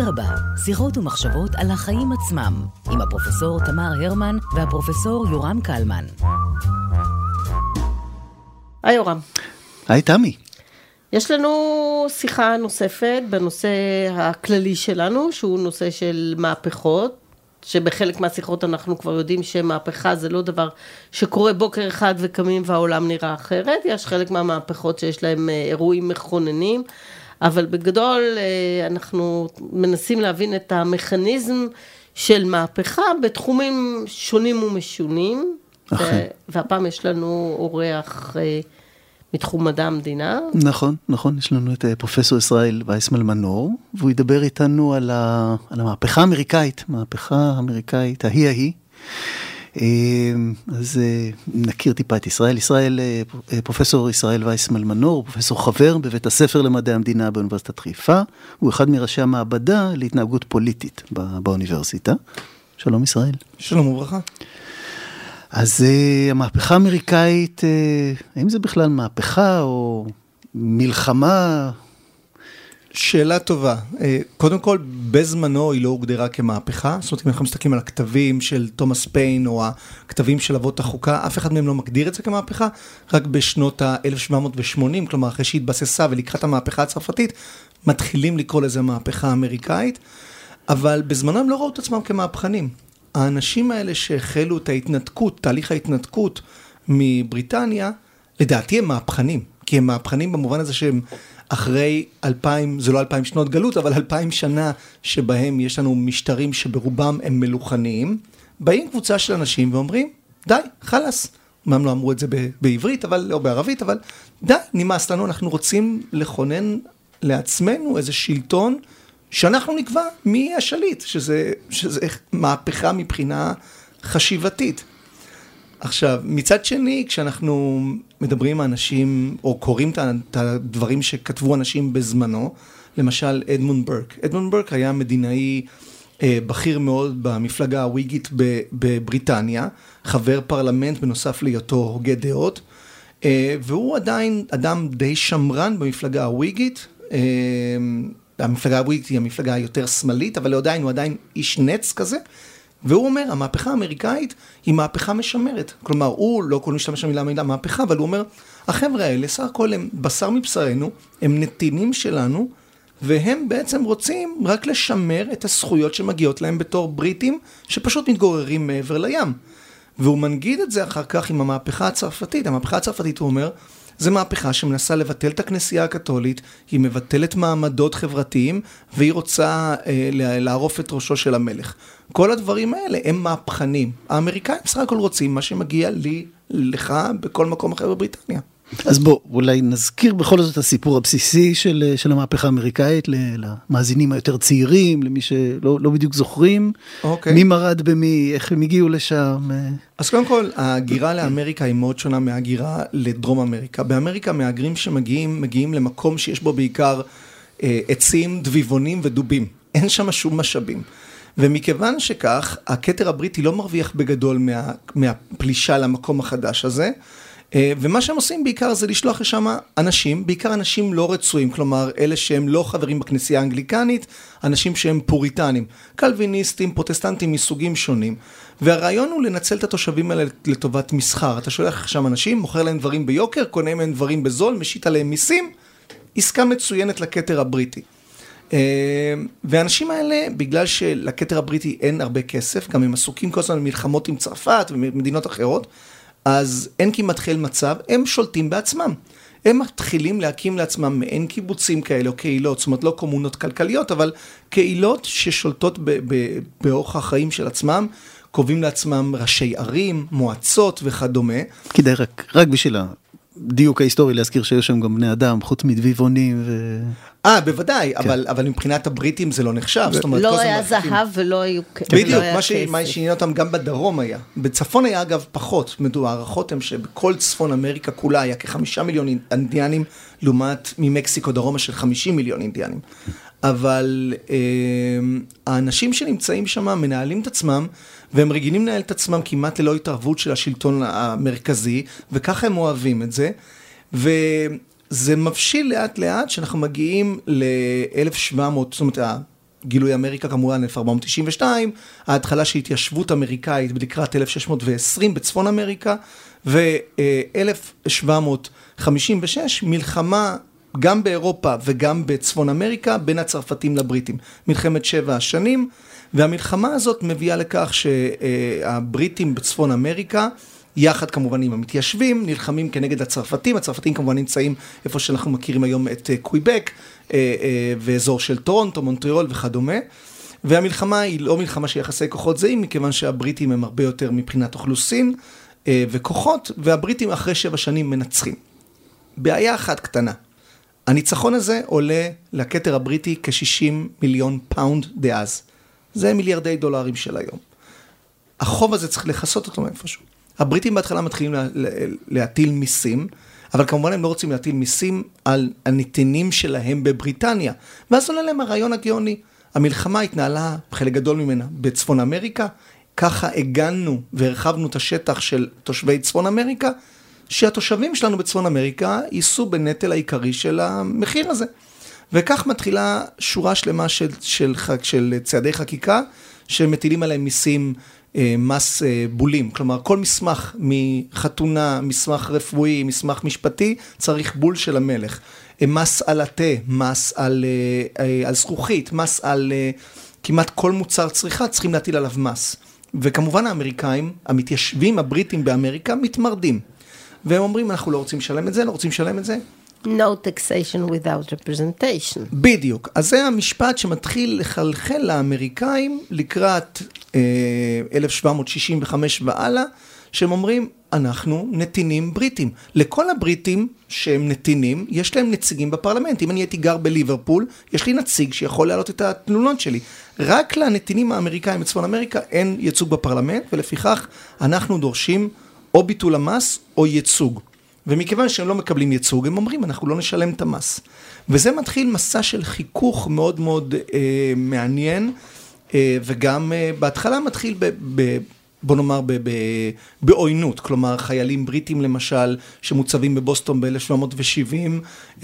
אדרבה, שיחות ומחשבות על החיים עצמם, עם הפרופסור תמר הרמן והפרופסור יורם קלמן. היי יורם. היי תמי. יש לנו שיחה נוספת בנושא הכללי שלנו, שהוא נושא של מהפכות, שבחלק מהשיחות אנחנו כבר יודעים שמהפכה זה לא דבר שקורה בוקר אחד וקמים והעולם נראה אחרת, יש חלק מהמהפכות שיש להם אה, אירועים מכוננים, אבל בגדול אה, אנחנו מנסים להבין את המכניזם של מהפכה בתחומים שונים ומשונים, והפעם יש לנו אורח אה, מתחום מדע המדינה. נכון, נכון, יש לנו את אה, פרופסור ישראל וייסמל מנור, והוא ידבר איתנו על, ה, על המהפכה האמריקאית, מהפכה האמריקאית ההיא ההיא. אה, אז אה, נכיר טיפה את ישראל. ישראל, פרופסור ישראל וייסמל מנור, פרופסור חבר בבית הספר למדעי המדינה באוניברסיטת חיפה, הוא אחד מראשי המעבדה להתנהגות פוליטית באוניברסיטה. שלום ישראל. שלום וברכה. אז uh, המהפכה האמריקאית, האם זה בכלל מהפכה או מלחמה? שאלה טובה. Uh, קודם כל, בזמנו היא לא הוגדרה כמהפכה. זאת אומרת, אם אנחנו מסתכלים על הכתבים של תומאס פיין או הכתבים של אבות החוקה, אף אחד מהם לא מגדיר את זה כמהפכה. רק בשנות ה-1780, כלומר אחרי שהתבססה ולקראת המהפכה הצרפתית, מתחילים לקרוא לזה מהפכה אמריקאית. אבל בזמנו הם לא ראו את עצמם כמהפכנים. האנשים האלה שהחלו את ההתנתקות, תהליך ההתנתקות מבריטניה, לדעתי הם מהפכנים. כי הם מהפכנים במובן הזה שהם אחרי אלפיים, זה לא אלפיים שנות גלות, אבל אלפיים שנה שבהם יש לנו משטרים שברובם הם מלוכניים, באים קבוצה של אנשים ואומרים, די, חלאס. אומנם לא אמרו את זה בעברית, אבל, או בערבית, אבל די, נמאס לנו, אנחנו רוצים לכונן לעצמנו איזה שלטון שאנחנו נקבע מי השליט, שזה, שזה מהפכה מבחינה חשיבתית. עכשיו, מצד שני, כשאנחנו מדברים עם אנשים, או קוראים את הדברים שכתבו אנשים בזמנו, למשל אדמונד ברק. אדמונד ברק היה מדינאי אה, בכיר מאוד במפלגה הוויגית בבריטניה, חבר פרלמנט בנוסף להיותו הוגה דעות, אה, והוא עדיין אדם די שמרן במפלגה הוויגית. אה, המפלגה הבריטית היא המפלגה היותר שמאלית, אבל עדיין הוא עדיין איש נץ כזה. והוא אומר, המהפכה האמריקאית היא מהפכה משמרת. כלומר, הוא לא כל משתמש במילה מילה מהפכה, אבל הוא אומר, החבר'ה האלה, סך הכל הם בשר מבשרנו, הם נתינים שלנו, והם בעצם רוצים רק לשמר את הזכויות שמגיעות להם בתור בריטים, שפשוט מתגוררים מעבר לים. והוא מנגיד את זה אחר כך עם המהפכה הצרפתית. המהפכה הצרפתית, הוא אומר, זה מהפכה שמנסה לבטל את הכנסייה הקתולית, היא מבטלת מעמדות חברתיים, והיא רוצה אה, לערוף את ראשו של המלך. כל הדברים האלה הם מהפכנים. האמריקאים בסך הכל רוצים מה שמגיע לי, לך, בכל מקום אחר בבריטניה. אז בוא, אולי נזכיר בכל זאת את הסיפור הבסיסי של, של המהפכה האמריקאית למאזינים היותר צעירים, למי שלא לא בדיוק זוכרים. אוקיי. מי מרד במי, איך הם הגיעו לשם. אז קודם כל, ההגירה לאמריקה היא מאוד שונה מההגירה לדרום אמריקה. באמריקה מהגרים שמגיעים, מגיעים למקום שיש בו בעיקר אה, עצים, דביבונים ודובים. אין שם שום משאבים. ומכיוון שכך, הכתר הבריטי לא מרוויח בגדול מה, מהפלישה למקום החדש הזה. אה, ומה שהם עושים בעיקר זה לשלוח לשם אנשים, בעיקר אנשים לא רצויים, כלומר אלה שהם לא חברים בכנסייה האנגליקנית, אנשים שהם פוריטנים, קלוויניסטים, פרוטסטנטים מסוגים שונים. והרעיון הוא לנצל את התושבים האלה לטובת מסחר. אתה שולח שם אנשים, מוכר להם דברים ביוקר, קונה מהם דברים בזול, משית עליהם מיסים, עסקה מצוינת לכתר הבריטי. אה, והאנשים האלה, בגלל שלכתר הבריטי אין הרבה כסף, גם הם עסוקים כל הזמן במלחמות עם צרפת ומדינות אחרות, אז אין כמעט חיל מצב, הם שולטים בעצמם. הם מתחילים להקים לעצמם מעין קיבוצים כאלה או קהילות, זאת אומרת לא קומונות כלכליות, אבל קהילות ששולטות באורח החיים של עצמם, קובעים לעצמם ראשי ערים, מועצות וכדומה. כדאי רק, רק בשביל הדיוק ההיסטורי להזכיר שהיו שם גם בני אדם, חוץ מדביבונים ו... אה, בוודאי, כן. אבל, אבל מבחינת הבריטים זה לא נחשב. זאת אומרת, לא היה זהב ולא היו כסף. בדיוק, מה שעניין אותם גם בדרום היה. בצפון היה אגב פחות, הערכות הן שבכל צפון אמריקה כולה היה כחמישה מיליון אינדיאנים, לעומת ממקסיקו דרומה של חמישים מיליון אינדיאנים. אבל אה, האנשים שנמצאים שם מנהלים את עצמם, והם רגילים לנהל את עצמם כמעט ללא התערבות של השלטון המרכזי, וככה הם אוהבים את זה. ו... זה מבשיל לאט לאט שאנחנו מגיעים ל-1700, זאת אומרת, גילוי אמריקה כמובן 1492, ההתחלה של התיישבות אמריקאית לקראת 1620 בצפון אמריקה, ו-1756 מלחמה גם באירופה וגם בצפון אמריקה בין הצרפתים לבריטים. מלחמת שבע השנים, והמלחמה הזאת מביאה לכך שהבריטים בצפון אמריקה יחד כמובן עם המתיישבים, נלחמים כנגד הצרפתים, הצרפתים כמובן נמצאים איפה שאנחנו מכירים היום את אה, קוויבק, אה, אה, ואזור של טורונטו, מונטריאול וכדומה. והמלחמה היא לא מלחמה של יחסי כוחות זהים, מכיוון שהבריטים הם הרבה יותר מבחינת אוכלוסין וכוחות, והבריטים אחרי שבע שנים מנצחים. בעיה אחת קטנה, הניצחון הזה עולה לכתר הבריטי כ-60 מיליון פאונד דאז. זה מיליארדי דולרים של היום. החוב הזה צריך לכסות אותו מאיפשהו. הבריטים בהתחלה מתחילים לה, להטיל מיסים, אבל כמובן הם לא רוצים להטיל מיסים על הנתינים שלהם בבריטניה. ואז עולה להם הרעיון הגאוני. המלחמה התנהלה, חלק גדול ממנה, בצפון אמריקה, ככה הגנו והרחבנו את השטח של תושבי צפון אמריקה, שהתושבים שלנו בצפון אמריקה יישאו בנטל העיקרי של המחיר הזה. וכך מתחילה שורה שלמה של, של, של, של צעדי חקיקה שמטילים עליהם מיסים אה, מס אה, בולים, כלומר כל מסמך מחתונה, מסמך רפואי, מסמך משפטי, צריך בול של המלך. אה, מס על התה, מס על, על זכוכית, מס על כמעט כל מוצר צריכה, צריכים להטיל עליו מס. וכמובן האמריקאים, המתיישבים הבריטים באמריקה, מתמרדים. והם אומרים, אנחנו לא רוצים לשלם את זה, לא רוצים לשלם את זה. No taxation without representation. בדיוק. אז זה המשפט שמתחיל לחלחל לאמריקאים לקראת אה, 1765 והלאה, שהם אומרים, אנחנו נתינים בריטים. לכל הבריטים שהם נתינים, יש להם נציגים בפרלמנט. אם אני הייתי גר בליברפול, יש לי נציג שיכול להעלות את התלונות שלי. רק לנתינים האמריקאים בצפון אמריקה אין ייצוג בפרלמנט, ולפיכך אנחנו דורשים או ביטול המס או ייצוג. ומכיוון שהם לא מקבלים ייצוג, הם אומרים, אנחנו לא נשלם את המס. וזה מתחיל מסע של חיכוך מאוד מאוד אה, מעניין, אה, וגם אה, בהתחלה מתחיל ב... ב בוא נאמר בעוינות, כלומר חיילים בריטים למשל שמוצבים בבוסטון ב-1770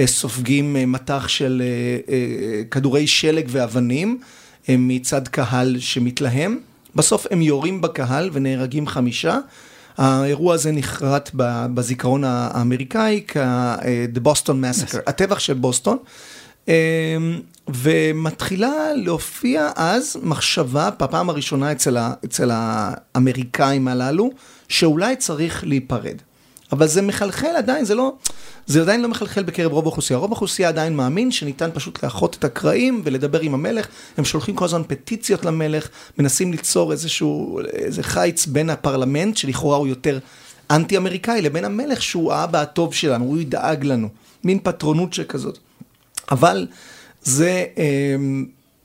אה, סופגים אה, מטח של אה, כדורי שלג ואבנים מצד קהל שמתלהם, בסוף הם יורים בקהל ונהרגים חמישה האירוע הזה נחרט בזיכרון האמריקאי כ-The Boston Massacre, הטבח של בוסטון. אמ, ומתחילה להופיע אז מחשבה, בפעם הראשונה אצל, אצל האמריקאים הללו, שאולי צריך להיפרד. אבל זה מחלחל עדיין, זה לא, זה עדיין לא מחלחל בקרב רוב האוכלוסייה. רוב האוכלוסייה עדיין מאמין שניתן פשוט לאחות את הקרעים ולדבר עם המלך. הם שולחים כל הזמן פטיציות למלך, מנסים ליצור איזשהו, איזה חיץ בין הפרלמנט, שלכאורה הוא יותר אנטי-אמריקאי, לבין המלך שהוא האבא הטוב שלנו, הוא ידאג לנו. מין פטרונות שכזאת. אבל זה אה,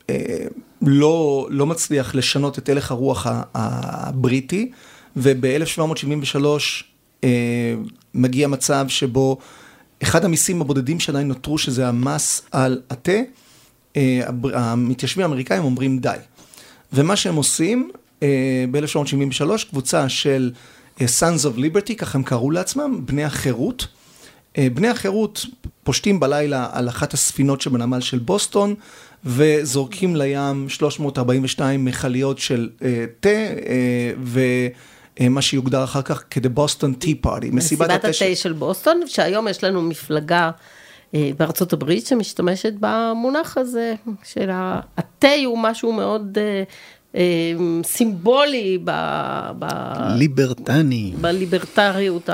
אה, לא, לא מצליח לשנות את הלך הרוח הבריטי, וב-1773 אה, מגיע מצב שבו אחד המיסים הבודדים שעדיין נותרו, שזה המס על התה, אה, המתיישבים האמריקאים אומרים די. ומה שהם עושים, אה, ב-1773, קבוצה של Sons of Liberty, ככה הם קראו לעצמם, בני החירות. בני החירות פושטים בלילה על אחת הספינות שבנמל של בוסטון, וזורקים לים 342 מכליות של תה, ו... אה, מה שיוגדר אחר כך כ-The Boston Tea Party, מסיבת התה של בוסטון, שהיום יש לנו מפלגה אה, בארצות הברית שמשתמשת במונח הזה, של התה הוא משהו מאוד... אה, סימבולי ב... ב... ליברטני. בליברטריות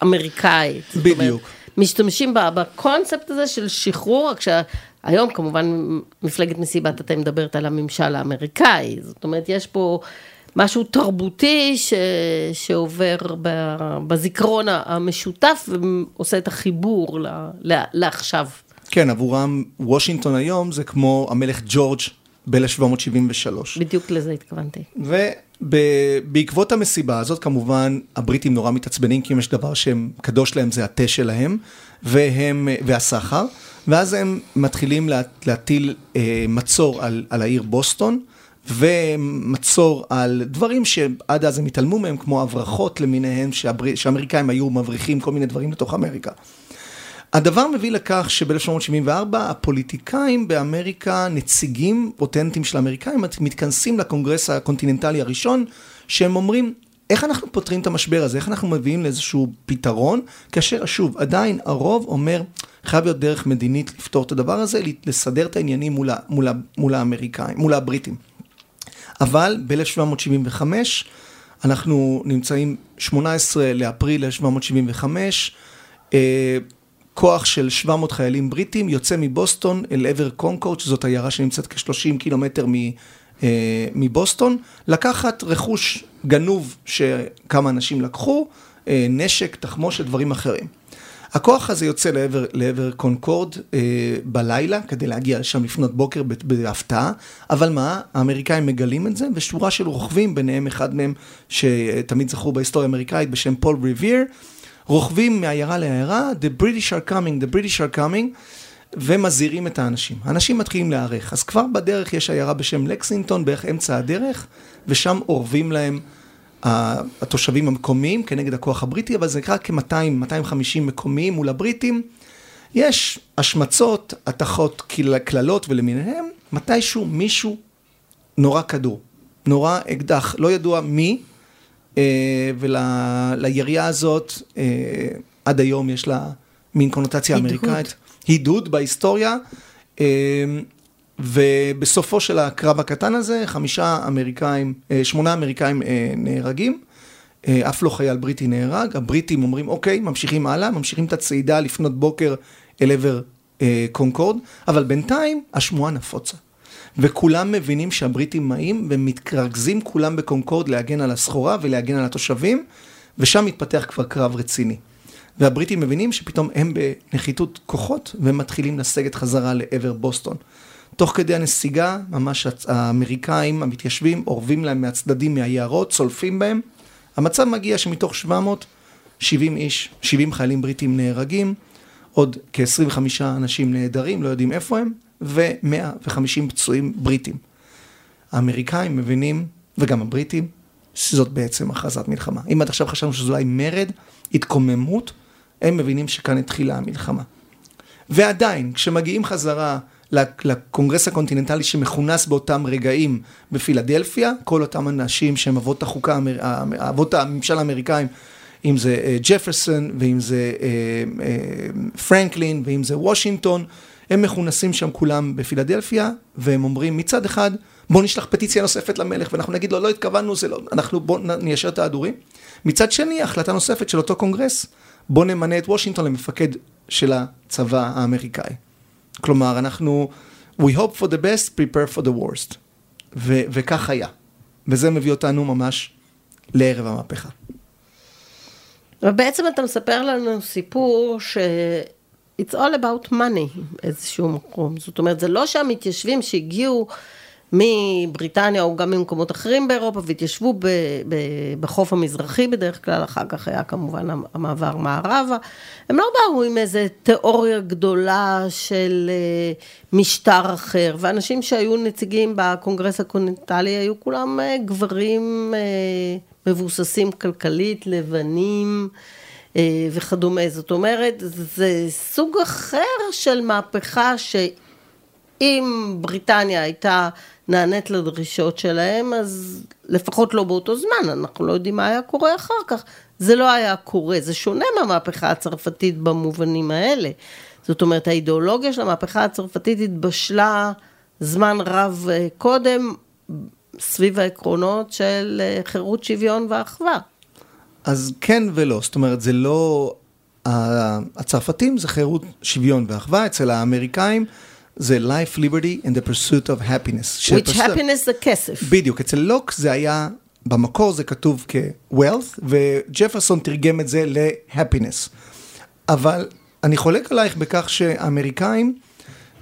האמריקאית. בדיוק. משתמשים בקונספט הזה של שחרור, רק שהיום כמובן מפלגת מסיבת התה מדברת על הממשל האמריקאי, זאת אומרת יש פה משהו תרבותי ש, שעובר ב, בזיכרון המשותף ועושה את החיבור ל, ל, לעכשיו. כן, עבורם וושינגטון היום זה כמו המלך ג'ורג' ב-1773. בדיוק לזה התכוונתי. ובעקבות המסיבה הזאת כמובן הבריטים נורא מתעצבנים כי אם יש דבר שהם קדוש להם זה התה שלהם והם, והסחר ואז הם מתחילים לה, להטיל אה, מצור על, על העיר בוסטון. ומצור על דברים שעד אז הם התעלמו מהם, כמו הברחות למיניהם, שהאמריקאים היו מבריחים כל מיני דברים לתוך אמריקה. הדבר מביא לכך שב-1774 הפוליטיקאים באמריקה, נציגים אותנטיים של האמריקאים, מתכנסים לקונגרס הקונטיננטלי הראשון, שהם אומרים, איך אנחנו פותרים את המשבר הזה? איך אנחנו מביאים לאיזשהו פתרון? כאשר, שוב, עדיין הרוב אומר, חייב להיות דרך מדינית לפתור את הדבר הזה, לסדר את העניינים מול, מול, מול האמריקאים, מול הבריטים. אבל ב-1775, אנחנו נמצאים 18 לאפריל 1775, אה, כוח של 700 חיילים בריטים יוצא מבוסטון אל עבר קונקורד, שזאת עיירה שנמצאת כ-30 קילומטר אה, מבוסטון, לקחת רכוש גנוב שכמה אנשים לקחו, אה, נשק, תחמושת, דברים אחרים. הכוח הזה יוצא לעבר, לעבר קונקורד אה, בלילה, כדי להגיע לשם לפנות בוקר בהפתעה, אבל מה, האמריקאים מגלים את זה, ושורה של רוכבים, ביניהם אחד מהם שתמיד זכור בהיסטוריה האמריקאית בשם פול ריביר, רוכבים מעיירה לעיירה, The British are coming, the British are coming, ומזהירים את האנשים. האנשים מתחילים להיערך, אז כבר בדרך יש עיירה בשם לקסינגטון, בערך אמצע הדרך, ושם אורבים להם התושבים המקומיים כנגד הכוח הבריטי, אבל זה נקרא כ-200-250 מקומיים מול הבריטים. יש השמצות, התחות, קללות ולמיניהם, מתישהו מישהו נורא כדור, נורא אקדח, לא ידוע מי, אה, ולירייה הזאת אה, עד היום יש לה מין קונוטציה אמריקאית. הידוד בהיסטוריה, אה, ובסופו של הקרב הקטן הזה, חמישה אמריקאים, שמונה אמריקאים נהרגים, אף לא חייל בריטי נהרג, הבריטים אומרים אוקיי, ממשיכים הלאה, ממשיכים את הצעידה לפנות בוקר אל עבר קונקורד, אבל בינתיים השמועה נפוצה. וכולם מבינים שהבריטים באים ומתרכזים כולם בקונקורד להגן על הסחורה ולהגן על התושבים, ושם מתפתח כבר קרב רציני. והבריטים מבינים שפתאום הם בנחיתות כוחות ומתחילים לסגת חזרה לעבר בוסטון. תוך כדי הנסיגה, ממש האמריקאים המתיישבים אורבים להם מהצדדים מהיערות, צולפים בהם. המצב מגיע שמתוך 770 איש, 70 חיילים בריטים נהרגים, עוד כ-25 אנשים נהדרים, לא יודעים איפה הם, ו-150 פצועים בריטים. האמריקאים מבינים, וגם הבריטים, שזאת בעצם הכרזת מלחמה. אם עד עכשיו חשבנו שזה אולי מרד, התקוממות, הם מבינים שכאן התחילה המלחמה. ועדיין, כשמגיעים חזרה לקונגרס הקונטיננטלי שמכונס באותם רגעים בפילדלפיה, כל אותם אנשים שהם אבות החוקה, אבות הממשל האמריקאים, אם זה אה, ג'פרסון, ואם זה אה, אה, פרנקלין, ואם זה וושינגטון, הם מכונסים שם כולם בפילדלפיה, והם אומרים מצד אחד, בוא נשלח פטיציה נוספת למלך, ואנחנו נגיד לו, לא התכוונו, זה לא, אנחנו בוא ניישר את ההדורים. מצד שני, החלטה נוספת של אותו קונגרס, בוא נמנה את וושינגטון למפקד של הצבא האמריקאי. כלומר, אנחנו, we hope for the best, prepare for the worst. ו- וכך היה. וזה מביא אותנו ממש לערב המהפכה. ובעצם אתה מספר לנו סיפור ש... It's all about money באיזשהו מקום. זאת אומרת, זה לא שהמתיישבים שהגיעו מבריטניה או גם ממקומות אחרים באירופה והתיישבו ב, ב, בחוף המזרחי בדרך כלל, אחר כך היה כמובן המעבר מערבה, הם לא באו עם איזה תיאוריה גדולה של אה, משטר אחר, ואנשים שהיו נציגים בקונגרס הקונטיננטלי היו כולם אה, גברים אה, מבוססים כלכלית, לבנים. וכדומה. זאת אומרת, זה סוג אחר של מהפכה שאם בריטניה הייתה נענית לדרישות שלהם, אז לפחות לא באותו זמן, אנחנו לא יודעים מה היה קורה אחר כך. זה לא היה קורה, זה שונה מהמהפכה הצרפתית במובנים האלה. זאת אומרת, האידיאולוגיה של המהפכה הצרפתית התבשלה זמן רב אה, קודם, סביב העקרונות של אה, חירות, שוויון ואחווה. אז כן ולא, זאת אומרת, זה לא... הצרפתים זה חירות, שוויון ואחווה, אצל האמריקאים זה life, liberty and the pursuit of happiness. which פרס... happiness זה כסף. בדיוק, אצל לוק זה היה, במקור זה כתוב כ-wealth, וג'פרסון תרגם את זה ל-happiness. אבל אני חולק עלייך בכך שהאמריקאים,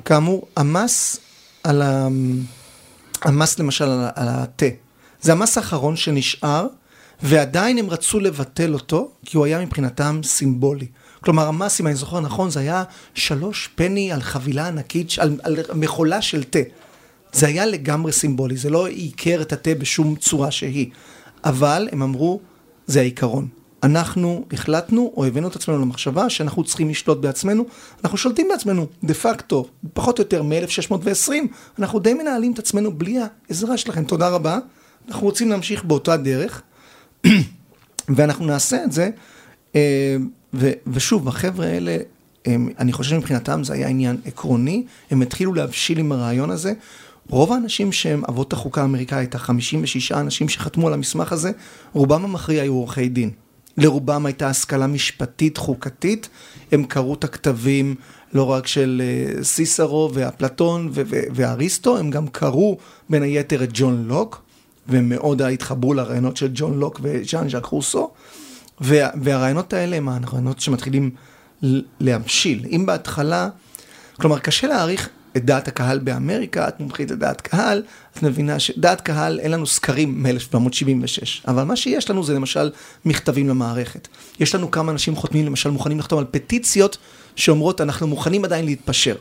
כאמור, המס על ה... המס למשל על התה, זה המס האחרון שנשאר ועדיין הם רצו לבטל אותו, כי הוא היה מבחינתם סימבולי. כלומר, המס, אם אני זוכר נכון, זה היה שלוש פני על חבילה ענקית, על, על מכולה של תה. זה היה לגמרי סימבולי, זה לא עיקר את התה בשום צורה שהיא. אבל הם אמרו, זה העיקרון. אנחנו החלטנו או הבאנו את עצמנו למחשבה שאנחנו צריכים לשלוט בעצמנו, אנחנו שולטים בעצמנו דה פקטו, פחות או יותר מ-1620, אנחנו די מנהלים את עצמנו בלי העזרה שלכם, תודה רבה, אנחנו רוצים להמשיך באותה דרך, ואנחנו נעשה את זה, אה, ו- ושוב, החבר'ה האלה, הם, אני חושב שמבחינתם זה היה עניין עקרוני, הם התחילו להבשיל עם הרעיון הזה. רוב האנשים שהם אבות החוקה האמריקאית, ה-56 אנשים שחתמו על המסמך הזה, רובם המכריע היו עורכי דין. לרובם הייתה השכלה משפטית חוקתית, הם קראו את הכתבים לא רק של אה, סיסרו ואפלטון ואריסטו, הם גם קראו בין היתר את ג'ון לוק, והם מאוד התחברו לרעיונות של ג'ון לוק וז'אן ז'אק רוסו, וה, והרעיונות האלה הם הרעיונות שמתחילים להמשיל. אם בהתחלה, כלומר קשה להעריך את דעת הקהל באמריקה, את מומחית לדעת קהל, את מבינה שדעת קהל, אין לנו סקרים מ-1776, אבל מה שיש לנו זה למשל מכתבים למערכת. יש לנו כמה אנשים חותמים, למשל מוכנים לחתום על פטיציות שאומרות אנחנו מוכנים עדיין להתפשר.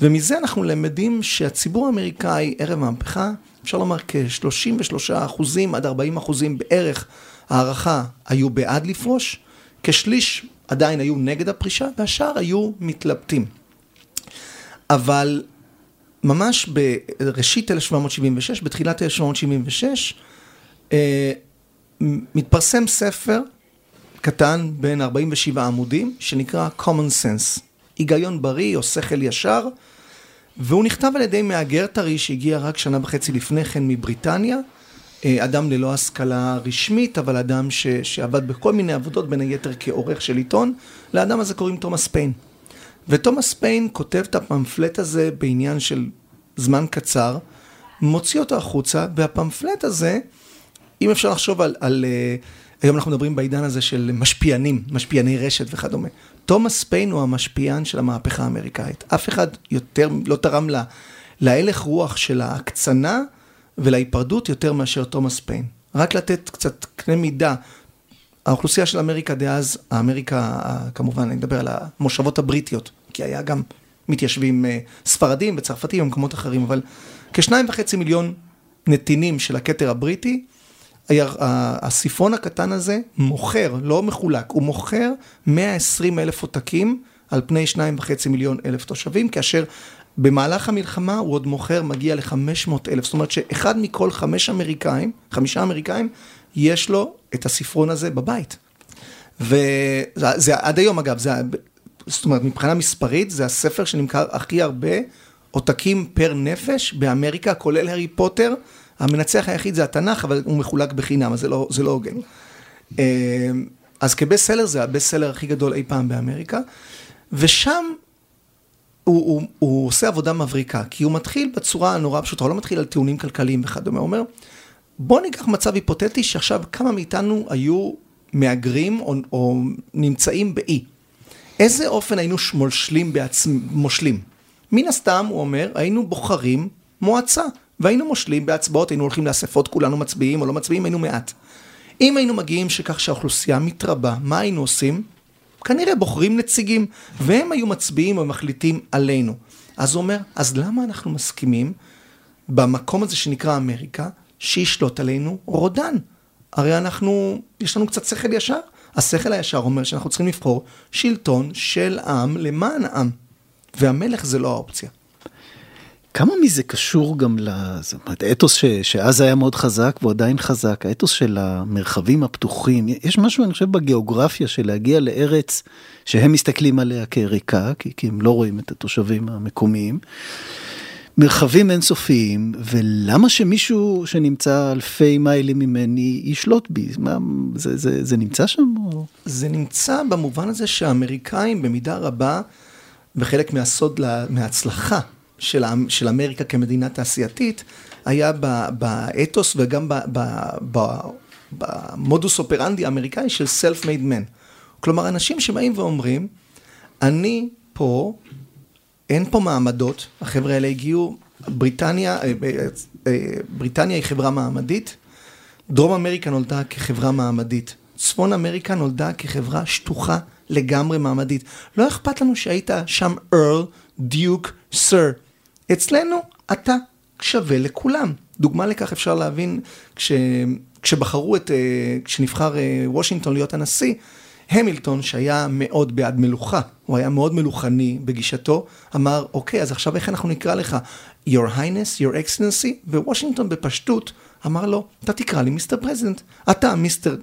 ומזה אנחנו למדים שהציבור האמריקאי ערב המהפכה, אפשר לומר כ-33 אחוזים עד 40 אחוזים בערך הערכה היו בעד לפרוש, כשליש עדיין היו נגד הפרישה, והשאר היו מתלבטים. אבל ממש בראשית 1776, בתחילת 1776, אה, מתפרסם ספר קטן בין 47 עמודים, שנקרא common sense, היגיון בריא או שכל ישר, והוא נכתב על ידי מהגר טרי שהגיע רק שנה וחצי לפני כן מבריטניה, אדם ללא השכלה רשמית, אבל אדם ש, שעבד בכל מיני עבודות, בין היתר כעורך של עיתון, לאדם הזה קוראים תומאס פיין. ותומאס פיין כותב את הפמפלט הזה בעניין של זמן קצר, מוציא אותו החוצה, והפמפלט הזה, אם אפשר לחשוב על, על uh, היום אנחנו מדברים בעידן הזה של משפיענים, משפיעני רשת וכדומה. תומאס פיין הוא המשפיען של המהפכה האמריקאית. אף אחד יותר לא תרם לה, להלך רוח של ההקצנה ולהיפרדות יותר מאשר תומאס פיין. רק לתת קצת קנה מידה. האוכלוסייה של אמריקה דאז, האמריקה, כמובן, אני מדבר על המושבות הבריטיות, כי היה גם מתיישבים אה, ספרדים וצרפתים ומקומות אחרים, אבל כשניים וחצי מיליון נתינים של הכתר הבריטי, הספרון הקטן הזה מוכר, לא מחולק, הוא מוכר 120 אלף עותקים על פני שניים וחצי מיליון אלף תושבים, כאשר במהלך המלחמה הוא עוד מוכר, מגיע ל-500 אלף, זאת אומרת שאחד מכל חמש אמריקאים, חמישה אמריקאים, יש לו את הספרון הזה בבית. וזה עד היום אגב, זה, זאת אומרת מבחינה מספרית זה הספר שנמכר הכי הרבה עותקים פר נפש באמריקה, כולל הארי פוטר. המנצח היחיד זה התנ"ך, אבל הוא מחולק בחינם, אז זה לא, זה לא הוגן. אה, אז כבסט סלר זה הבסט סלר הכי גדול אי פעם באמריקה, ושם הוא, הוא, הוא עושה עבודה מבריקה, כי הוא מתחיל בצורה נורא פשוטה, הוא לא מתחיל על טיעונים כלכליים וכדומה, הוא אומר, בוא ניקח מצב היפותטי שעכשיו כמה מאיתנו היו מהגרים או, או נמצאים באי. איזה אופן היינו מושלים בעצמם, מושלים? מן הסתם, הוא אומר, היינו בוחרים מועצה, והיינו מושלים בהצבעות, היינו הולכים לאספות, כולנו מצביעים או לא מצביעים, היינו מעט. אם היינו מגיעים שכך שהאוכלוסייה מתרבה, מה היינו עושים? כנראה בוחרים נציגים, והם היו מצביעים או מחליטים עלינו. אז הוא אומר, אז למה אנחנו מסכימים במקום הזה שנקרא אמריקה, שישלוט עלינו רודן? הרי אנחנו, יש לנו קצת שכל ישר. השכל הישר אומר שאנחנו צריכים לבחור שלטון של עם למען העם. והמלך זה לא האופציה. כמה מזה קשור גם זאת האתוס ש, שאז היה מאוד חזק והוא עדיין חזק, האתוס של המרחבים הפתוחים, יש משהו אני חושב בגיאוגרפיה של להגיע לארץ שהם מסתכלים עליה כריקה, כי, כי הם לא רואים את התושבים המקומיים. מרחבים אינסופיים, ולמה שמישהו שנמצא אלפי מיילים ממני ישלוט בי? מה, זה, זה, זה נמצא שם? או... זה נמצא במובן הזה שהאמריקאים במידה רבה, וחלק מהסוד, לה, מההצלחה של, של אמריקה כמדינה תעשייתית, היה באתוס וגם במודוס אופרנדי האמריקאי של self-made man. כלומר, אנשים שבאים ואומרים, אני פה, אין פה מעמדות, החבר'ה האלה הגיעו, בריטניה, אה, אה, בריטניה היא חברה מעמדית, דרום אמריקה נולדה כחברה מעמדית, צפון אמריקה נולדה כחברה שטוחה לגמרי מעמדית. לא אכפת לנו שהיית שם ארל, דיוק, סר. אצלנו אתה שווה לכולם. דוגמה לכך אפשר להבין, כש, כשבחרו את, אה, כשנבחר אה, וושינגטון להיות הנשיא, המילטון, שהיה מאוד בעד מלוכה, הוא היה מאוד מלוכני בגישתו, אמר, אוקיי, אז עכשיו איך אנחנו נקרא לך? Your Highness, Your Excellency, ווושינגטון בפשטות אמר לו, אתה תקרא לי Mr. President. אתה Mr.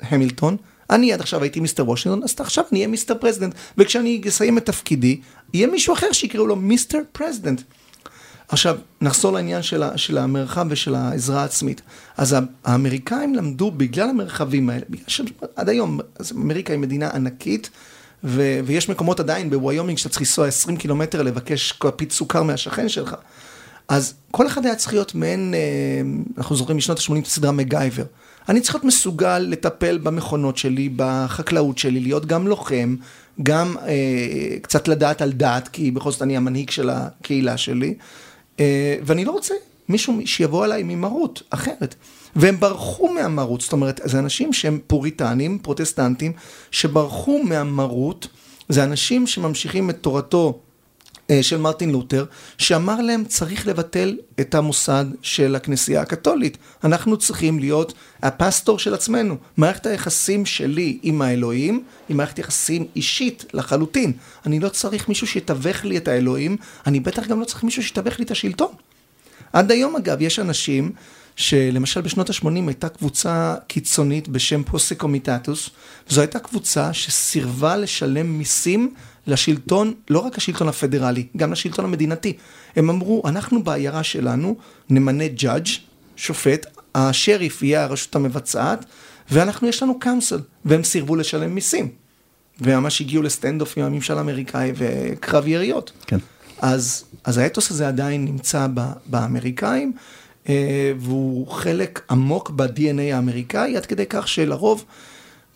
המילטון, אני עד עכשיו הייתי Mr. וושינגטון, אז עכשיו אני אהיה Mr. President, וכשאני אסיים את תפקידי, יהיה מישהו אחר שיקראו לו Mr. President. עכשיו, נחזור לעניין של, ה, של המרחב ושל העזרה העצמית. אז האמריקאים למדו בגלל המרחבים האלה, בגלל שעד היום, אז אמריקה היא מדינה ענקית, ו, ויש מקומות עדיין בוויומינג שאתה צריך לנסוע 20 קילומטר לבקש כפית סוכר מהשכן שלך. אז כל אחד היה צריך להיות מעין, אה, אנחנו זוכרים משנות ה-80 את הסדרה מגייבר. אני צריך להיות מסוגל לטפל במכונות שלי, בחקלאות שלי, להיות גם לוחם, גם אה, קצת לדעת על דת, כי בכל זאת אני המנהיג של הקהילה שלי. אה, ואני לא רוצה מישהו שיבוא אליי ממרות אחרת. והם ברחו מהמרות, זאת אומרת, זה אנשים שהם פוריטנים, פרוטסטנטים, שברחו מהמרות, זה אנשים שממשיכים את תורתו של מרטין לותר, שאמר להם צריך לבטל את המוסד של הכנסייה הקתולית. אנחנו צריכים להיות הפסטור של עצמנו. מערכת היחסים שלי עם האלוהים היא מערכת יחסים אישית לחלוטין. אני לא צריך מישהו שיתווך לי את האלוהים, אני בטח גם לא צריך מישהו שיתווך לי את השלטון. עד היום אגב יש אנשים שלמשל בשנות ה-80 הייתה קבוצה קיצונית בשם פוסקומיטטוס, זו הייתה קבוצה שסירבה לשלם מיסים לשלטון, לא רק השלטון הפדרלי, גם לשלטון המדינתי. הם אמרו, אנחנו בעיירה שלנו נמנה judge, שופט, השריף יהיה הרשות המבצעת, ואנחנו, יש לנו קאונסל, והם סירבו לשלם מיסים. וממש הגיעו ל standoff עם הממשל האמריקאי וקרב יריות. כן. אז, אז האתוס הזה עדיין נמצא ב, באמריקאים, אה, והוא חלק עמוק ב-DNA האמריקאי, עד כדי כך שלרוב,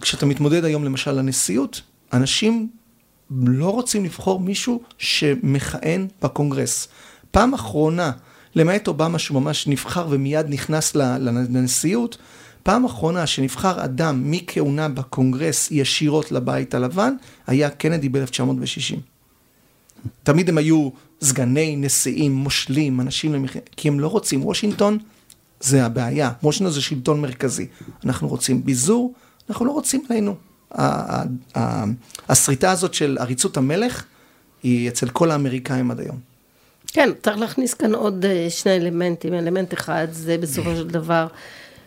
כשאתה מתמודד היום למשל לנשיאות, אנשים לא רוצים לבחור מישהו שמכהן בקונגרס. פעם אחרונה, למעט אובמה שהוא ממש נבחר ומיד נכנס לנשיאות, פעם אחרונה שנבחר אדם מכהונה בקונגרס ישירות לבית הלבן, היה קנדי ב-1960. תמיד הם היו סגני נשיאים, מושלים, אנשים למח... כי הם לא רוצים. וושינגטון זה הבעיה, וושינגטון זה שלטון מרכזי. אנחנו רוצים ביזור, אנחנו לא רוצים עלינו. השריטה הזאת של עריצות המלך היא אצל כל האמריקאים עד היום. כן, צריך להכניס כאן עוד אה, שני אלמנטים. אלמנט אחד זה בסופו של דבר,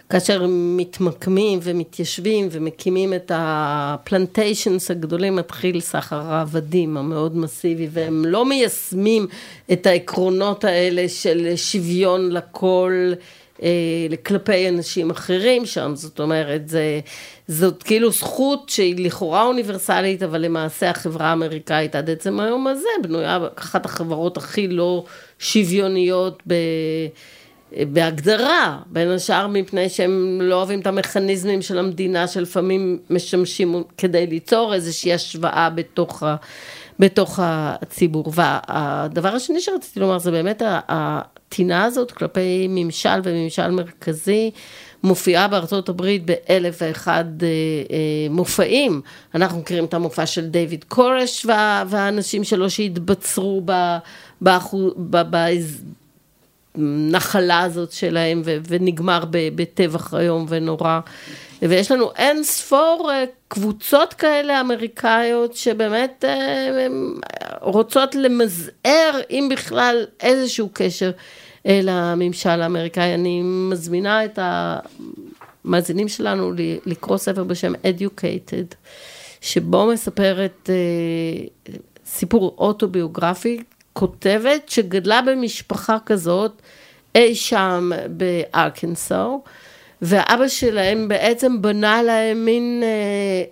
כאשר מתמקמים ומתיישבים ומקימים את הפלנטיישנס הגדולים, מתחיל סחר העבדים המאוד מסיבי, והם לא מיישמים את העקרונות האלה של שוויון לכל. אה, כלפי אנשים אחרים שם, זאת אומרת, זה, זאת כאילו זכות שהיא לכאורה אוניברסלית, אבל למעשה החברה האמריקאית עד עצם היום הזה בנויה אחת החברות הכי לא שוויוניות ב... בהגדרה, בין השאר מפני שהם לא אוהבים את המכניזמים של המדינה שלפעמים משמשים כדי ליצור איזושהי השוואה בתוך, ה, בתוך הציבור. והדבר השני שרציתי לומר זה באמת הטינה הזאת כלפי ממשל וממשל מרכזי מופיעה בארצות הברית באלף ואחד אה, אה, מופעים. אנחנו מכירים את המופע של דיוויד קורש וה, והאנשים שלו שהתבצרו ב... בנחלה הזאת שלהם ו, ונגמר בטבח איום ונורא. ויש לנו אין ספור אה, קבוצות כאלה אמריקאיות שבאמת רוצות למזער, אם בכלל, איזשהו קשר לממשל האמריקאי. אני מזמינה את המאזינים שלנו לקרוא ספר בשם Educated, שבו מספרת אה, סיפור אוטוביוגרפי, כותבת שגדלה במשפחה כזאת אי שם בארקנסו, ואבא שלהם בעצם בנה להם מין אה,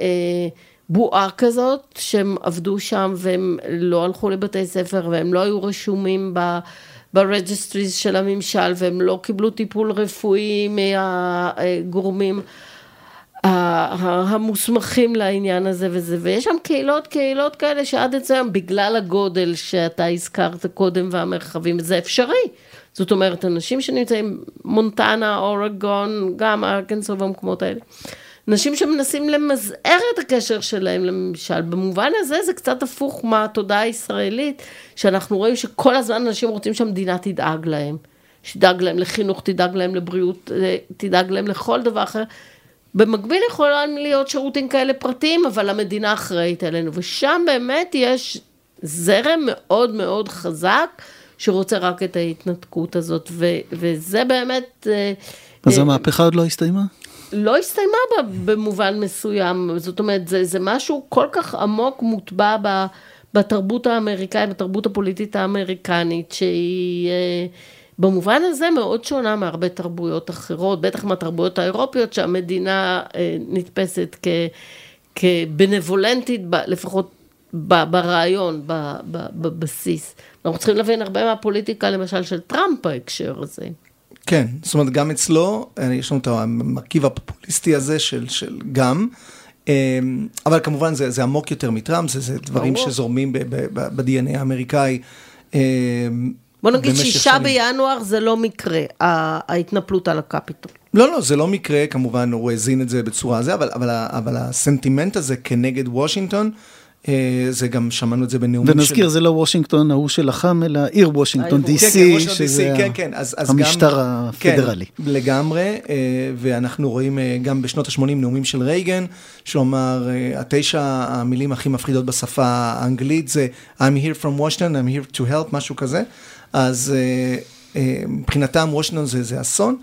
אה, בועה כזאת, שהם עבדו שם והם לא הלכו לבתי ספר והם לא היו רשומים ב... ב registries של הממשל והם לא קיבלו טיפול רפואי מהגורמים המוסמכים לעניין הזה וזה, ויש שם קהילות, קהילות כאלה שעד אצלם, בגלל הגודל שאתה הזכרת קודם והמרחבים, זה אפשרי. זאת אומרת, אנשים שנמצאים מונטנה, אורגון, גם ארקנסו והמקומות האלה. אנשים שמנסים למזער את הקשר שלהם לממשל. במובן הזה זה קצת הפוך מהתודעה הישראלית, שאנחנו רואים שכל הזמן אנשים רוצים שהמדינה תדאג להם. שתדאג להם לחינוך, תדאג להם לבריאות, אה, תדאג להם לכל דבר אחר. במקביל יכולים להיות שירותים כאלה פרטיים, אבל המדינה אחראית עלינו, ושם באמת יש זרם מאוד מאוד חזק, שרוצה רק את ההתנתקות הזאת, ו, וזה באמת... אה, אז המהפכה עוד לא הסתיימה? לא הסתיימה בה במובן מסוים, זאת אומרת, זה, זה משהו כל כך עמוק מוטבע ב, בתרבות האמריקאית, בתרבות הפוליטית האמריקנית, שהיא אה, במובן הזה מאוד שונה מהרבה תרבויות אחרות, בטח מהתרבויות האירופיות, שהמדינה אה, נתפסת כ, כבנבולנטית, לפחות ברעיון, בבסיס. אנחנו צריכים להבין הרבה מהפוליטיקה, למשל, של טראמפ בהקשר הזה. כן, זאת אומרת, גם אצלו, אה, יש לנו את המרכיב הפופוליסטי הזה של, של גם, אה, אבל כמובן זה, זה עמוק יותר מטראמפ, זה, זה דברים ברור. שזורמים ב-DNA האמריקאי. בוא נגיד שישה בינואר זה לא מקרה, ההתנפלות על הקפיטול. לא, לא, זה לא מקרה, כמובן הוא האזין את זה בצורה זה, אבל, אבל, אבל הסנטימנט הזה כנגד וושינגטון, אה, זה גם שמענו את זה בנאומים של... ונזכיר, זה לא וושינגטון ההוא של החם, אלא עיר וושינגטון די סי, כן, שזה כן, כן, אז, אז המשטר גם, הפדרלי. כן, לגמרי, אה, ואנחנו רואים אה, גם בשנות ה-80 נאומים של רייגן, שהוא אמר, התשע המילים הכי מפחידות בשפה האנגלית זה I'm here from Washington, I'm here to help, משהו כזה. אז מבחינתם וושינגטון זה, זה אסון,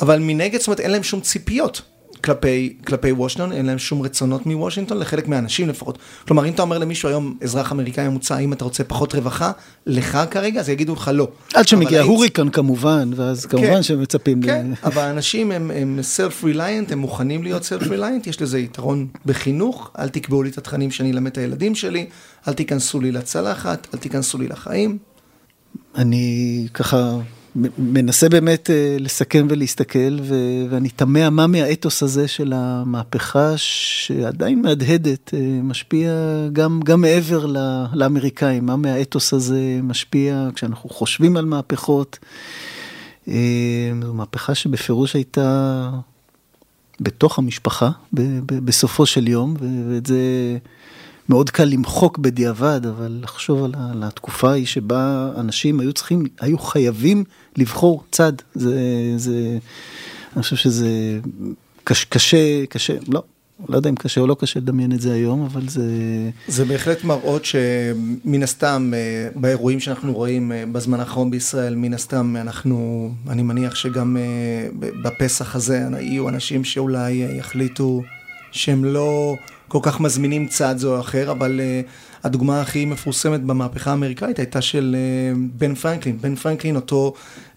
אבל מנגד, זאת אומרת, אין להם שום ציפיות. כלפי, כלפי וושינגטון, אין להם שום רצונות מוושינגטון, לחלק מהאנשים לפחות. כלומר, אם אתה אומר למישהו היום, אזרח אמריקאי ממוצע, האם אתה רוצה פחות רווחה, לך כרגע, אז יגידו לך לא. עד שמגיע הוריקן כמובן, ואז כן, כמובן שהם מצפים. כן, ל... אבל האנשים הם, הם self-reliant, הם מוכנים להיות self-reliant, יש לזה יתרון בחינוך, אל תקבעו לי את התכנים שאני אלמד את הילדים שלי, אל תיכנסו לי לצלחת, אל תיכנסו לי לחיים. אני ככה מנסה באמת אה, לסכם ולהסתכל, ואני תמה מה מהאתוס הזה של המהפכה, שעדיין מהדהדת, אה, משפיע גם, גם מעבר לאמריקאים, מה מהאתוס הזה משפיע כשאנחנו חושבים על מהפכות. אה, זו מהפכה שבפירוש הייתה בתוך המשפחה, בסופו של יום, ואת זה... מאוד קל למחוק בדיעבד, אבל לחשוב על, על התקופה ההיא שבה אנשים היו צריכים, היו חייבים לבחור צד. זה, זה, אני חושב שזה קש, קשה, קשה, לא, לא יודע אם קשה או לא קשה לדמיין את זה היום, אבל זה... זה בהחלט מראות שמן הסתם, אה, באירועים שאנחנו רואים אה, בזמן האחרון בישראל, מן הסתם אנחנו, אני מניח שגם אה, בפסח הזה יהיו אנשים שאולי יחליטו שהם לא... כל כך מזמינים צד זו או אחר, אבל uh, הדוגמה הכי מפורסמת במהפכה האמריקאית הייתה של uh, בן פרנקלין. בן פרנקלין אותו,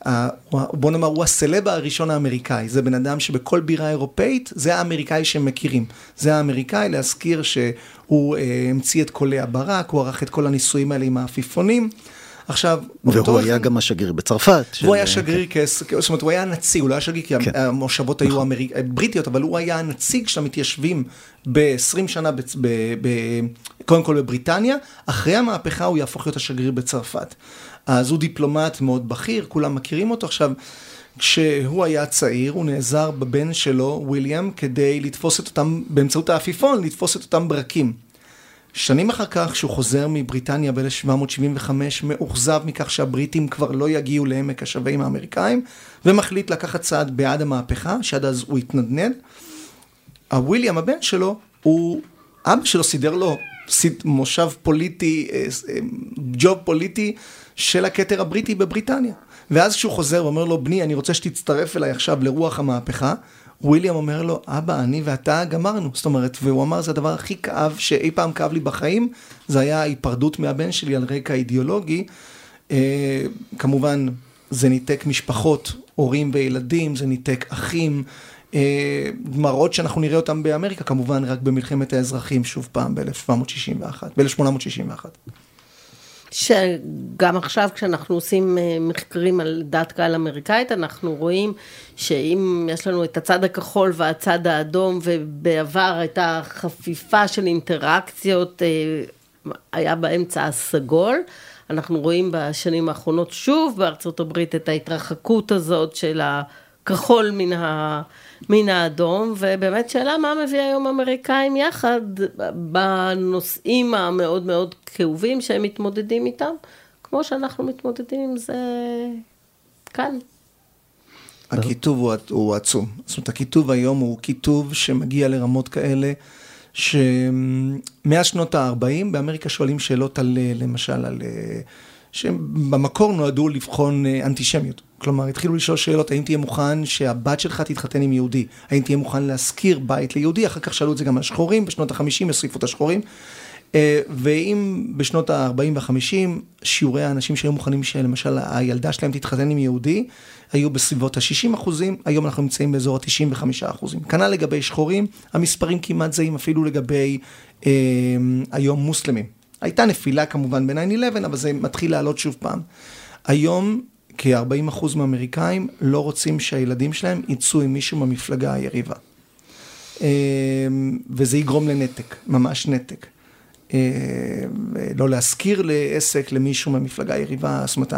uh, בוא נאמר, הוא הסלב הראשון האמריקאי. זה בן אדם שבכל בירה אירופאית, זה האמריקאי שהם מכירים. זה האמריקאי, להזכיר שהוא uh, המציא את קולי הברק, הוא ערך את כל הניסויים האלה עם העפיפונים. עכשיו... והוא היה גם השגריר בצרפת. הוא היה שגריר, זאת אומרת, הוא היה הנציג, הוא לא היה שגריר, כי כן. המושבות היו נכון. בריטיות, אבל הוא היה הנציג של המתיישבים ב-20 שנה, קודם כל בבריטניה, אחרי המהפכה הוא יהפוך להיות השגריר בצרפת. אז הוא דיפלומט מאוד בכיר, כולם מכירים אותו. עכשיו, כשהוא היה צעיר, הוא נעזר בבן שלו, וויליאם, כדי לתפוס את אותם, באמצעות העפיפון, לתפוס את אותם ברקים. שנים אחר כך, כשהוא חוזר מבריטניה ב-1775, מאוכזב מכך שהבריטים כבר לא יגיעו לעמק השווים האמריקאים, ומחליט לקחת צעד בעד המהפכה, שעד אז הוא התנדנד. הוויליאם, הבן שלו, הוא, אבא שלו סידר לו סיד, מושב פוליטי, אה, אה, ג'וב פוליטי של הכתר הבריטי בבריטניה. ואז כשהוא חוזר ואומר לו, בני, אני רוצה שתצטרף אליי עכשיו לרוח המהפכה, וויליאם אומר לו, אבא, אני ואתה גמרנו. זאת אומרת, והוא אמר, זה הדבר הכי כאב שאי פעם כאב לי בחיים, זה היה ההיפרדות מהבן שלי על רקע אידיאולוגי. אה, כמובן, זה ניתק משפחות, הורים וילדים, זה ניתק אחים. אה, מראות שאנחנו נראה אותם באמריקה, כמובן רק במלחמת האזרחים, שוב פעם, ב-1761, ב-1861. שגם עכשיו כשאנחנו עושים אה, מחקרים על דת קהל אמריקאית, אנחנו רואים שאם יש לנו את הצד הכחול והצד האדום, ובעבר הייתה חפיפה של אינטראקציות, אה, היה באמצע הסגול. אנחנו רואים בשנים האחרונות שוב בארצות הברית את ההתרחקות הזאת של הכחול מן ה... מן האדום, ובאמת שאלה מה מביא היום אמריקאים יחד בנושאים המאוד מאוד כאובים שהם מתמודדים איתם, כמו שאנחנו מתמודדים עם זה כאן. הקיטוב הוא, הוא עצום. זאת אומרת, הקיטוב היום הוא קיטוב שמגיע לרמות כאלה, שמאז שנות ה-40 באמריקה שואלים שאלות על, למשל, על... שבמקור נועדו לבחון אנטישמיות. כלומר, התחילו לשאול שאלות, האם תהיה מוכן שהבת שלך תתחתן עם יהודי? האם תהיה מוכן להשכיר בית ליהודי? אחר כך שאלו את זה גם על שחורים, בשנות ה-50 הוסיפו את השחורים. אה, ואם בשנות ה-40 וה-50 שיעורי האנשים שהיו מוכנים שלמשל הילדה שלהם תתחתן עם יהודי, היו בסביבות ה-60 אחוזים, היום אנחנו נמצאים באזור ה-95 אחוזים. כנ"ל לגבי שחורים, המספרים כמעט זהים אפילו לגבי אה, היום מוסלמים. הייתה נפילה כמובן ב-9-11, אבל זה מתחיל לעלות שוב פעם. היום כ-40 אחוז מהאמריקאים לא רוצים שהילדים שלהם יצאו עם מישהו מהמפלגה היריבה. אה, וזה יגרום לנתק, ממש נתק. אה, לא להשכיר לעסק למישהו מהמפלגה היריבה, זאת אומרת,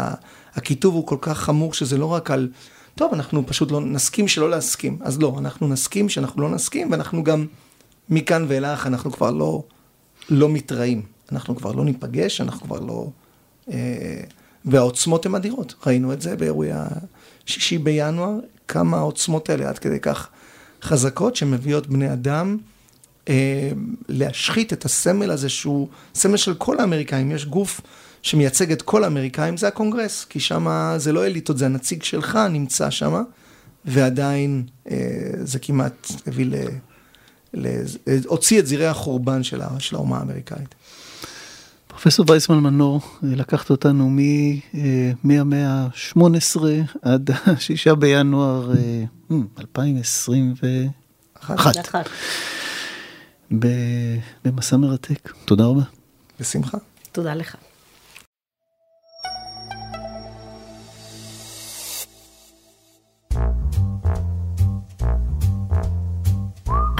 הקיטוב הוא כל כך חמור שזה לא רק על, טוב, אנחנו פשוט לא נסכים שלא להסכים. אז לא, אנחנו נסכים שאנחנו לא נסכים, ואנחנו גם, מכאן ואילך, אנחנו כבר לא, לא מתראים. אנחנו כבר לא ניפגש, אנחנו כבר לא... אה, והעוצמות הן אדירות. ראינו את זה באירועי השישי בינואר, כמה העוצמות האלה עד כדי כך חזקות, שמביאות בני אדם אה, להשחית את הסמל הזה שהוא סמל של כל האמריקאים. יש גוף שמייצג את כל האמריקאים, זה הקונגרס, כי שם זה לא אליטות, זה הנציג שלך נמצא שם, ועדיין אה, זה כמעט הביא ל... הוציא את זרעי החורבן של האומה האמריקאית. פרופסור וייסמן מנור, לקחת אותנו מהמאה ה-18 עד ה-6 בינואר 2021. אה, במסע מרתק. תודה רבה. בשמחה. תודה לך.